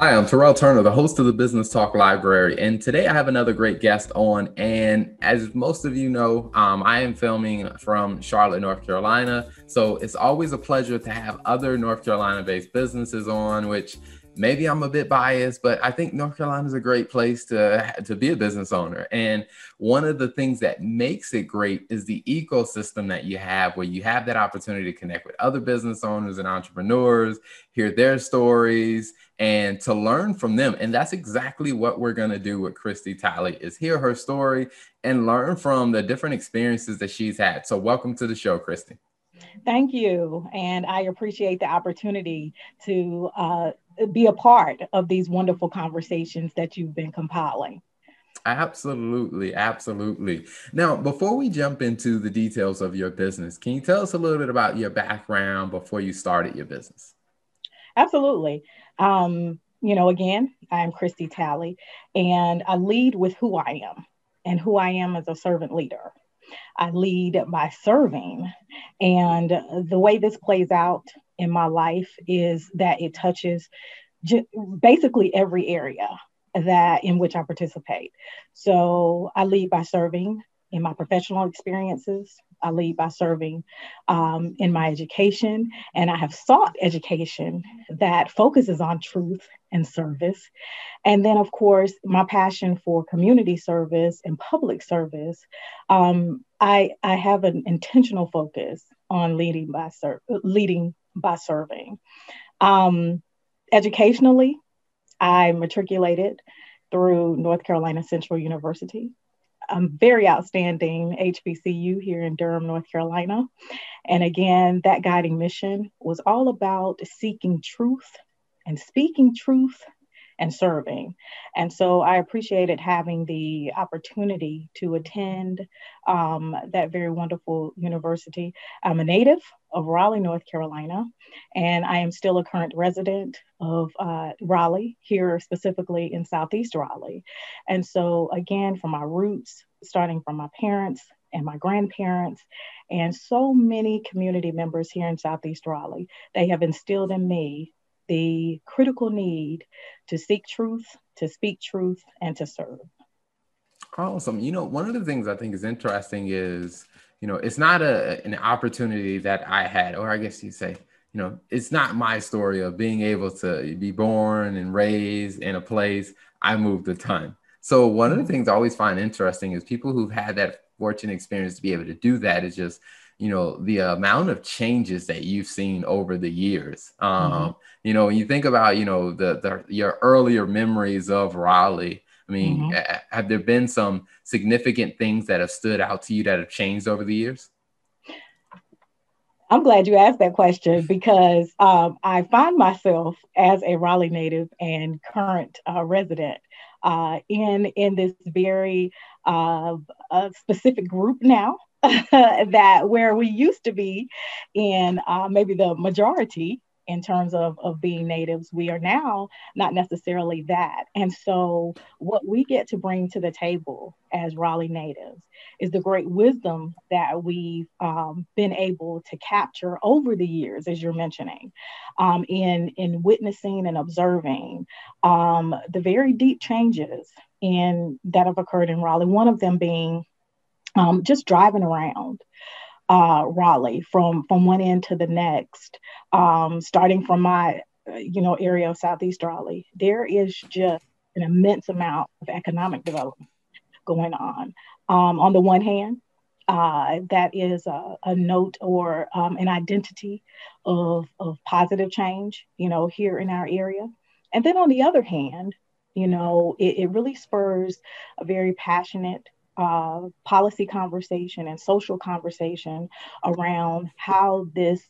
Hi, I'm Terrell Turner, the host of the Business Talk Library, and today I have another great guest on. And as most of you know, um, I am filming from Charlotte, North Carolina. So it's always a pleasure to have other North Carolina based businesses on, which maybe I'm a bit biased, but I think North Carolina is a great place to, to be a business owner. And one of the things that makes it great is the ecosystem that you have, where you have that opportunity to connect with other business owners and entrepreneurs, hear their stories, and to learn from them. And that's exactly what we're going to do with Christy Talley is hear her story and learn from the different experiences that she's had. So welcome to the show, Christy. Thank you. And I appreciate the opportunity to uh, be a part of these wonderful conversations that you've been compiling. Absolutely, absolutely. Now, before we jump into the details of your business, can you tell us a little bit about your background before you started your business? Absolutely. Um, you know, again, I'm Christy Talley, and I lead with who I am and who I am as a servant leader. I lead by serving. And the way this plays out in my life is that it touches j- basically every area that in which I participate. So I lead by serving in my professional experiences. I lead by serving um, in my education, and I have sought education that focuses on truth and service. And then, of course, my passion for community service and public service. Um, I, I have an intentional focus on leading by ser- leading by serving. Um, educationally, I matriculated through North Carolina Central University. I'm very outstanding HBCU here in Durham, North Carolina. And again, that guiding mission was all about seeking truth and speaking truth and serving. And so I appreciated having the opportunity to attend um, that very wonderful university. I'm a native of Raleigh, North Carolina, and I am still a current resident of uh, Raleigh, here specifically in Southeast Raleigh. And so, again, from my roots, starting from my parents, and my grandparents, and so many community members here in Southeast Raleigh. They have instilled in me the critical need to seek truth, to speak truth, and to serve. Awesome. You know, one of the things I think is interesting is, you know, it's not a an opportunity that I had, or I guess you'd say, you know, it's not my story of being able to be born and raised in a place. I moved a ton. So one of the things I always find interesting is people who've had that fortunate experience to be able to do that is just you know the amount of changes that you've seen over the years um mm-hmm. you know when you think about you know the, the your earlier memories of raleigh i mean mm-hmm. have there been some significant things that have stood out to you that have changed over the years I'm glad you asked that question because um, I find myself as a Raleigh native and current uh, resident uh, in in this very uh, specific group now that where we used to be in uh, maybe the majority in terms of, of being natives, we are now not necessarily that. And so, what we get to bring to the table as Raleigh natives is the great wisdom that we've um, been able to capture over the years, as you're mentioning, um, in, in witnessing and observing um, the very deep changes in that have occurred in Raleigh. One of them being um, just driving around uh, Raleigh from from one end to the next, um, starting from my uh, you know area of Southeast Raleigh, there is just an immense amount of economic development going on. Um, on the one hand, uh, that is a, a note or um, an identity of, of positive change, you know, here in our area. And then on the other hand, you know, it, it really spurs a very passionate uh, policy conversation and social conversation around how this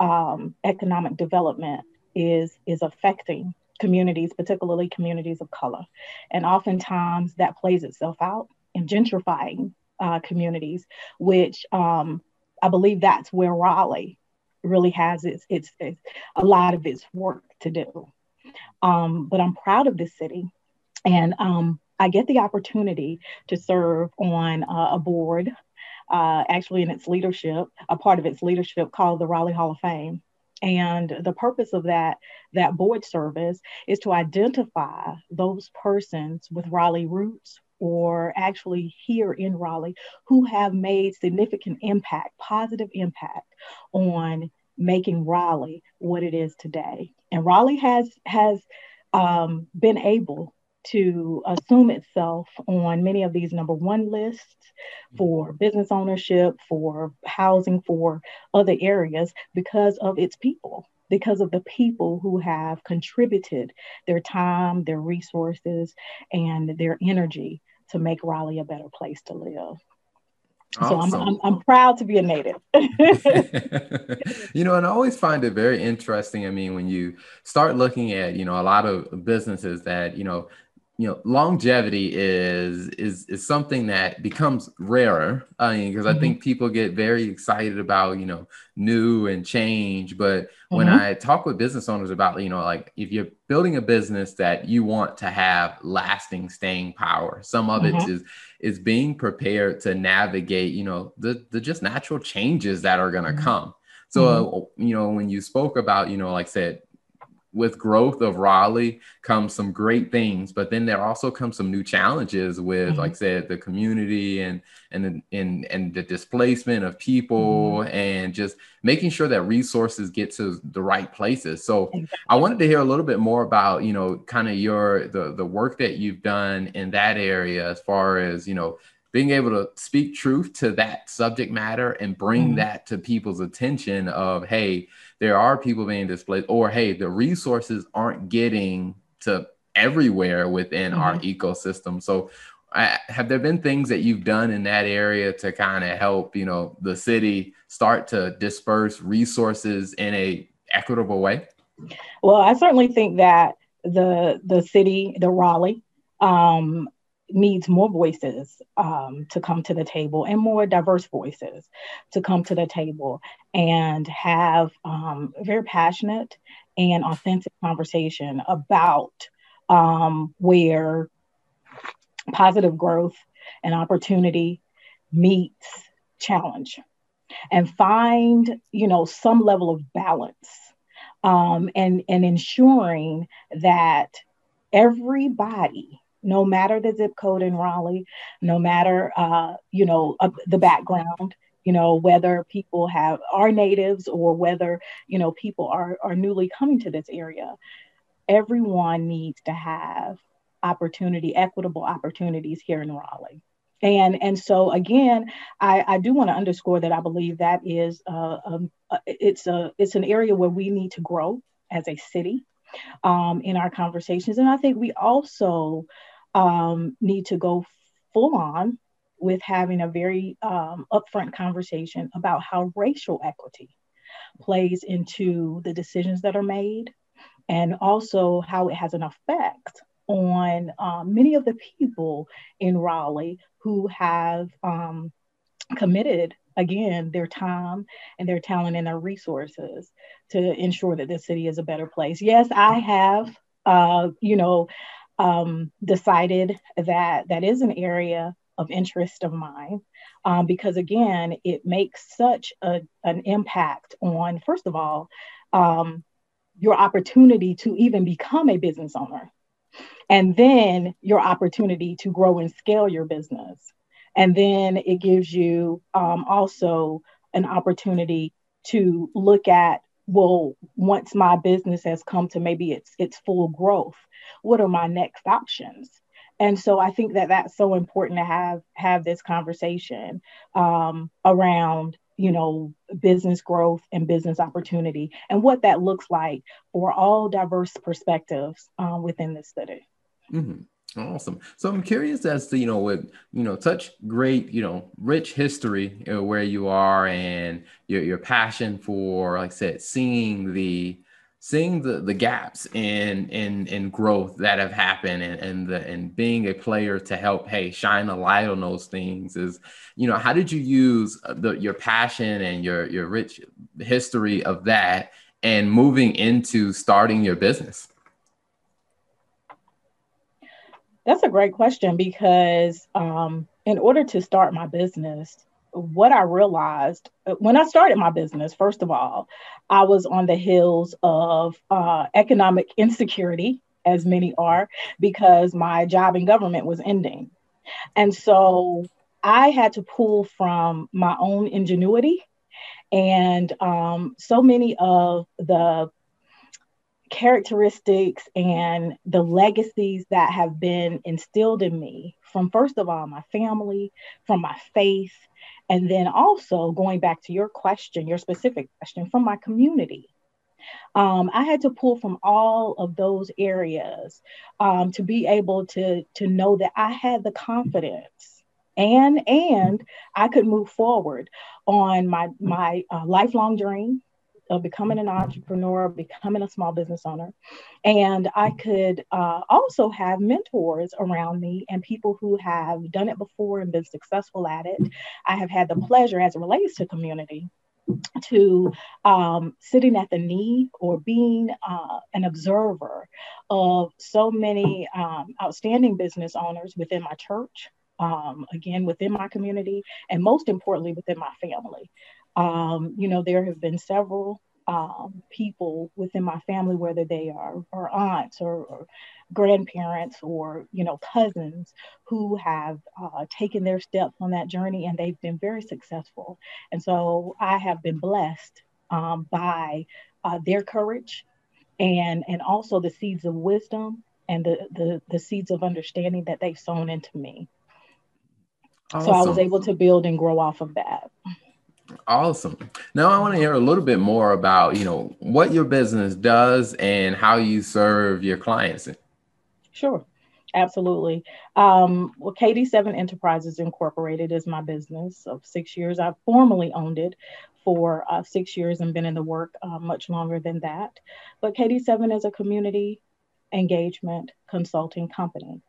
um, economic development is is affecting communities, particularly communities of color. And oftentimes that plays itself out in gentrifying uh, communities, which um, I believe that's where Raleigh really has its, its, its a lot of its work to do. Um, but I'm proud of this city. And um, I get the opportunity to serve on uh, a board, uh, actually in its leadership, a part of its leadership called the Raleigh Hall of Fame. And the purpose of that, that board service is to identify those persons with Raleigh roots or actually here in Raleigh who have made significant impact, positive impact on making Raleigh what it is today. And Raleigh has has um, been able to assume itself on many of these number one lists for mm-hmm. business ownership, for housing, for other areas because of its people, because of the people who have contributed their time, their resources, and their energy to make Raleigh a better place to live. Awesome. So I'm, I'm, I'm, proud to be a native. you know, and I always find it very interesting. I mean, when you start looking at, you know, a lot of businesses that, you know, you know longevity is is is something that becomes rarer I mean, because mm-hmm. I think people get very excited about you know new and change but mm-hmm. when I talk with business owners about you know like if you're building a business that you want to have lasting staying power some of mm-hmm. it is is being prepared to navigate you know the the just natural changes that are going to mm-hmm. come so uh, you know when you spoke about you know like said with growth of Raleigh comes some great things, but then there also comes some new challenges with, mm-hmm. like I said, the community and and and and the displacement of people mm-hmm. and just making sure that resources get to the right places. So exactly. I wanted to hear a little bit more about, you know, kind of your the the work that you've done in that area as far as, you know, being able to speak truth to that subject matter and bring mm-hmm. that to people's attention of hey there are people being displaced or hey the resources aren't getting to everywhere within mm-hmm. our ecosystem so uh, have there been things that you've done in that area to kind of help you know the city start to disperse resources in a equitable way well i certainly think that the the city the raleigh um, needs more voices um, to come to the table and more diverse voices to come to the table and have um, very passionate and authentic conversation about um, where positive growth and opportunity meets challenge and find you know some level of balance um, and and ensuring that everybody no matter the zip code in Raleigh, no matter uh, you know uh, the background, you know whether people have are natives or whether you know people are are newly coming to this area, everyone needs to have opportunity, equitable opportunities here in Raleigh. And, and so again, I, I do want to underscore that I believe that is uh, um, uh, it's a it's an area where we need to grow as a city um, in our conversations. And I think we also um, need to go full on with having a very um, upfront conversation about how racial equity plays into the decisions that are made and also how it has an effect on um, many of the people in Raleigh who have um, committed again their time and their talent and their resources to ensure that this city is a better place. Yes, I have, uh, you know, um, decided that that is an area of interest of mine um, because again it makes such a, an impact on first of all um, your opportunity to even become a business owner and then your opportunity to grow and scale your business. And then it gives you um, also an opportunity to look at well once my business has come to maybe its its full growth what are my next options and so i think that that's so important to have have this conversation um, around you know business growth and business opportunity and what that looks like for all diverse perspectives um, within the city mm-hmm. Awesome. So I'm curious as to you know with you know such great you know rich history you know, where you are and your your passion for like I said seeing the seeing the the gaps in in in growth that have happened and and the and being a player to help hey shine a light on those things is you know how did you use uh, the your passion and your your rich history of that and moving into starting your business that's a great question because um, in order to start my business, what I realized uh, when I started my business, first of all, I was on the heels of uh, economic insecurity, as many are, because my job in government was ending. And so I had to pull from my own ingenuity. And um, so many of the characteristics and the legacies that have been instilled in me from, first of all, my family, from my faith, and then also going back to your question, your specific question, from my community. Um, I had to pull from all of those areas um, to be able to, to know that I had the confidence and and I could move forward on my my uh, lifelong dream of becoming an entrepreneur, becoming a small business owner. And I could uh, also have mentors around me and people who have done it before and been successful at it. I have had the pleasure, as it relates to community, to um, sitting at the knee or being uh, an observer of so many um, outstanding business owners within my church, um, again, within my community, and most importantly, within my family. Um, you know, there have been several um, people within my family, whether they are or aunts or, or, grandparents or you know cousins, who have uh, taken their steps on that journey and they've been very successful. And so I have been blessed um, by uh, their courage and and also the seeds of wisdom and the the, the seeds of understanding that they've sown into me. Awesome. So I was able to build and grow off of that. Awesome. Now I want to hear a little bit more about, you know, what your business does and how you serve your clients. Sure. Absolutely. Um, well, KD7 Enterprises Incorporated is my business of six years. I've formally owned it for uh, six years and been in the work uh, much longer than that. But KD7 is a community engagement consulting company.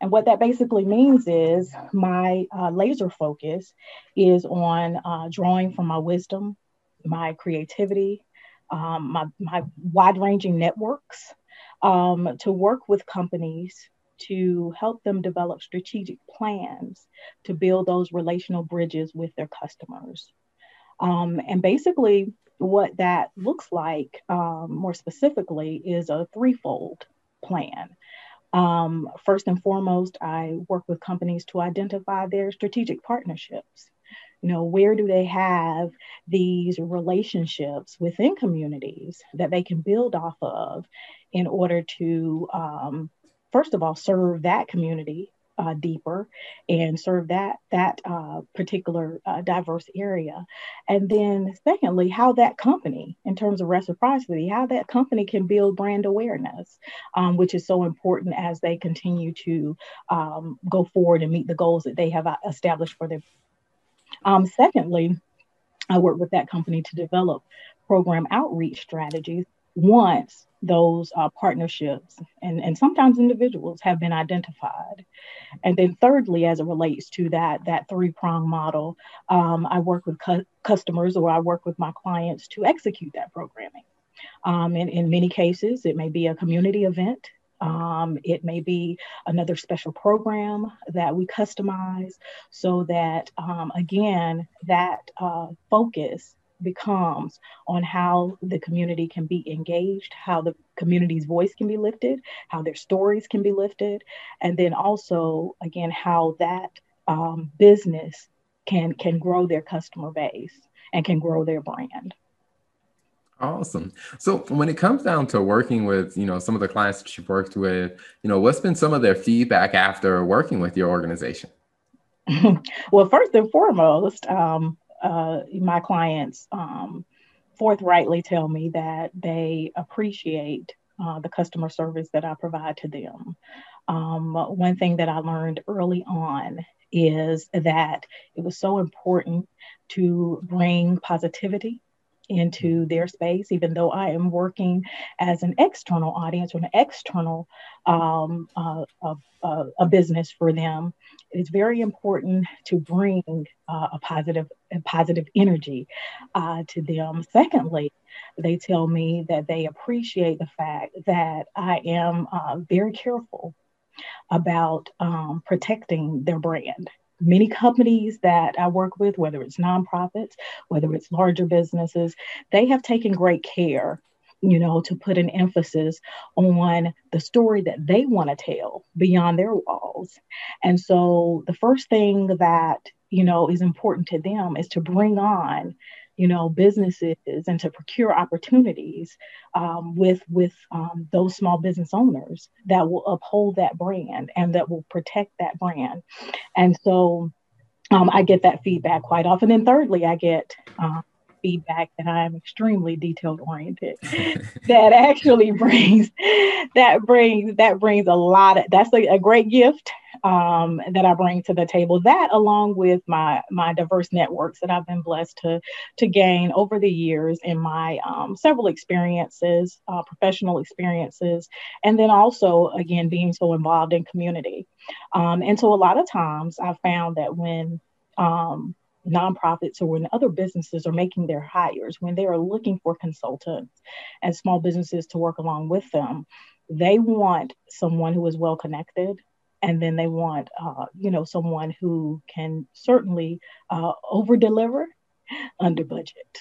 And what that basically means is my uh, laser focus is on uh, drawing from my wisdom, my creativity, um, my, my wide ranging networks um, to work with companies to help them develop strategic plans to build those relational bridges with their customers. Um, and basically, what that looks like um, more specifically is a threefold plan. Um, first and foremost, I work with companies to identify their strategic partnerships. You know, where do they have these relationships within communities that they can build off of in order to, um, first of all, serve that community uh, deeper and serve that that uh, particular uh, diverse area. And then secondly how that company in terms of reciprocity how that company can build brand awareness um, which is so important as they continue to um, go forward and meet the goals that they have uh, established for their um, secondly i work with that company to develop program outreach strategies once those uh, partnerships and, and sometimes individuals have been identified. And then thirdly, as it relates to that, that three-prong model, um, I work with cu- customers or I work with my clients to execute that programming. Um, and in many cases, it may be a community event. Um, it may be another special program that we customize so that, um, again, that uh, focus becomes on how the community can be engaged, how the community's voice can be lifted, how their stories can be lifted, and then also, again, how that um, business can can grow their customer base and can grow their brand. Awesome. So when it comes down to working with, you know, some of the clients that you've worked with, you know, what's been some of their feedback after working with your organization? well, first and foremost, um, uh, my clients um, forthrightly tell me that they appreciate uh, the customer service that I provide to them. Um, one thing that I learned early on is that it was so important to bring positivity into their space, even though I am working as an external audience or an external um, uh, uh, a business for them. It's very important to bring uh, a positive, a positive energy uh, to them. Secondly, they tell me that they appreciate the fact that I am uh, very careful about um, protecting their brand many companies that I work with, whether it's nonprofits, whether it's larger businesses, they have taken great care you know, to put an emphasis on the story that they want to tell beyond their walls. And so the first thing that, you know, is important to them is to bring on you know businesses and to procure opportunities um, with with um, those small business owners that will uphold that brand and that will protect that brand and so um, i get that feedback quite often and thirdly i get uh, feedback that I'm extremely detailed oriented. that actually brings that brings that brings a lot of that's a, a great gift um, that I bring to the table. That along with my my diverse networks that I've been blessed to to gain over the years in my um, several experiences, uh, professional experiences, and then also again being so involved in community. Um, and so a lot of times I found that when um, nonprofits or when other businesses are making their hires, when they are looking for consultants and small businesses to work along with them, they want someone who is well connected. And then they want, uh, you know, someone who can certainly uh, over deliver under budget.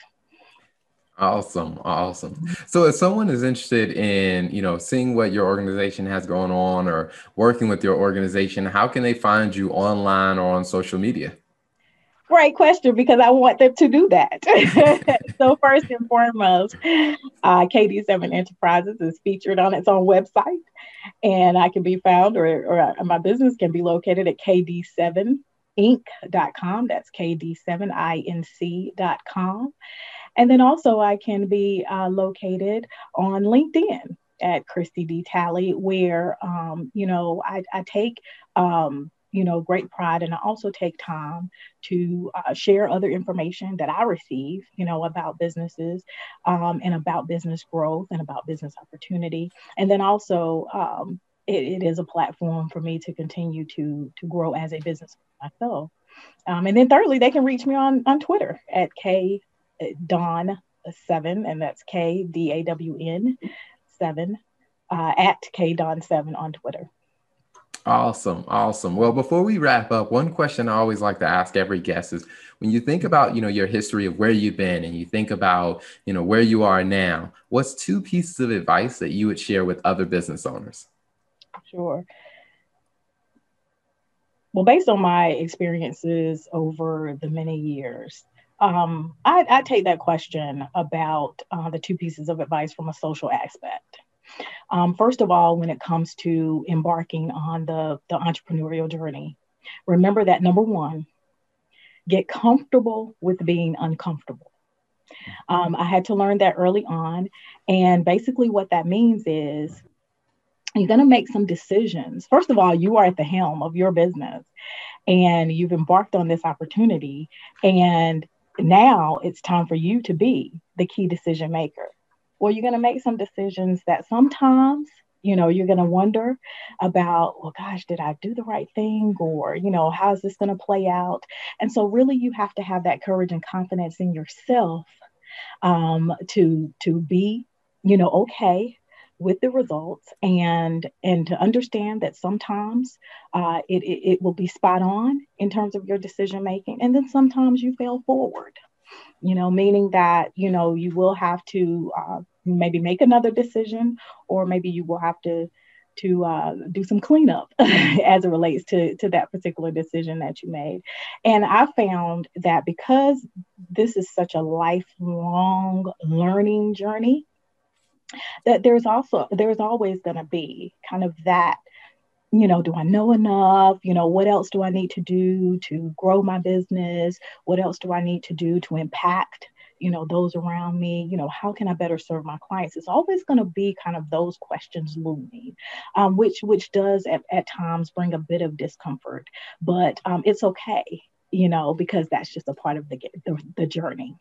Awesome, awesome. So, if someone is interested in, you know, seeing what your organization has going on or working with your organization, how can they find you online or on social media? great question because I want them to do that. so first and foremost, uh, KD7 Enterprises is featured on its own website, and I can be found or, or my business can be located at KD7Inc.com. That's KD7Inc.com. And then also I can be uh, located on LinkedIn at Christy D. Talley, where um, you know I, I take um, you know great pride and i also take time to uh, share other information that i receive you know about businesses um, and about business growth and about business opportunity. And then also um, it, it is a platform for me to continue to to grow as a business myself. Um, and then thirdly they can reach me on on twitter at k dawn 7 and that's k d a w n 7 uh, at k dawn 7 on twitter Awesome. Awesome. Well, before we wrap up, one question I always like to ask every guest is when you think about, you know, your history of where you've been and you think about, you know, where you are now, what's two pieces of advice that you would share with other business owners? Sure. Well, based on my experiences over the many years, um, I, I, take that question about uh, the two pieces of advice from a social aspect. Um, first of all, when it comes to embarking on the, the entrepreneurial journey, remember that number one, get comfortable with being uncomfortable. Um, I had to learn that early on. And basically, what that means is you're going to make some decisions. First of all, you are at the helm of your business and you've embarked on this opportunity. And now it's time for you to be the key decision maker well, you're going to make some decisions that sometimes you know you're going to wonder about well gosh did i do the right thing? Or you know how is this going to play out? And so really you have to have that courage and confidence in yourself um, to to be you know okay with the results and and to understand that sometimes uh, it, it, it will be spot on in terms of your decision making. And then sometimes you fail forward you know meaning that you know you will have to uh, maybe make another decision, or maybe you will have to to uh, do some cleanup as it relates to to that particular decision that you made. And I found that because this is such a lifelong learning journey, that there's also there's always going to be kind of that you know, do I know enough? You know, what else do I need to do to grow my business? What else do I need to do to impact you know those around me you know how can i better serve my clients it's always going to be kind of those questions looming um, which which does at, at times bring a bit of discomfort but um, it's okay you know because that's just a part of the, the, the journey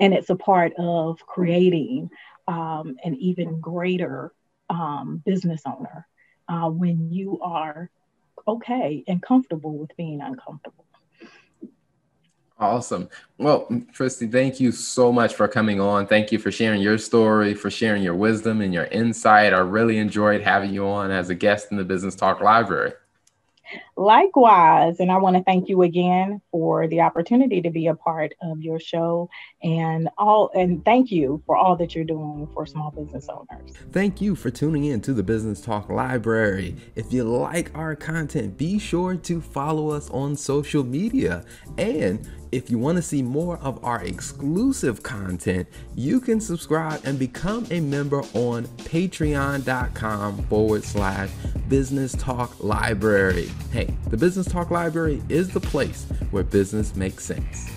and it's a part of creating um, an even greater um, business owner uh, when you are okay and comfortable with being uncomfortable Awesome. Well, Christy, thank you so much for coming on. Thank you for sharing your story, for sharing your wisdom and your insight. I really enjoyed having you on as a guest in the Business Talk Library. Likewise, and I want to thank you again for the opportunity to be a part of your show and all and thank you for all that you're doing for small business owners. Thank you for tuning in to the Business Talk Library. If you like our content, be sure to follow us on social media and if you want to see more of our exclusive content, you can subscribe and become a member on patreon.com forward slash business talk library. The Business Talk Library is the place where business makes sense.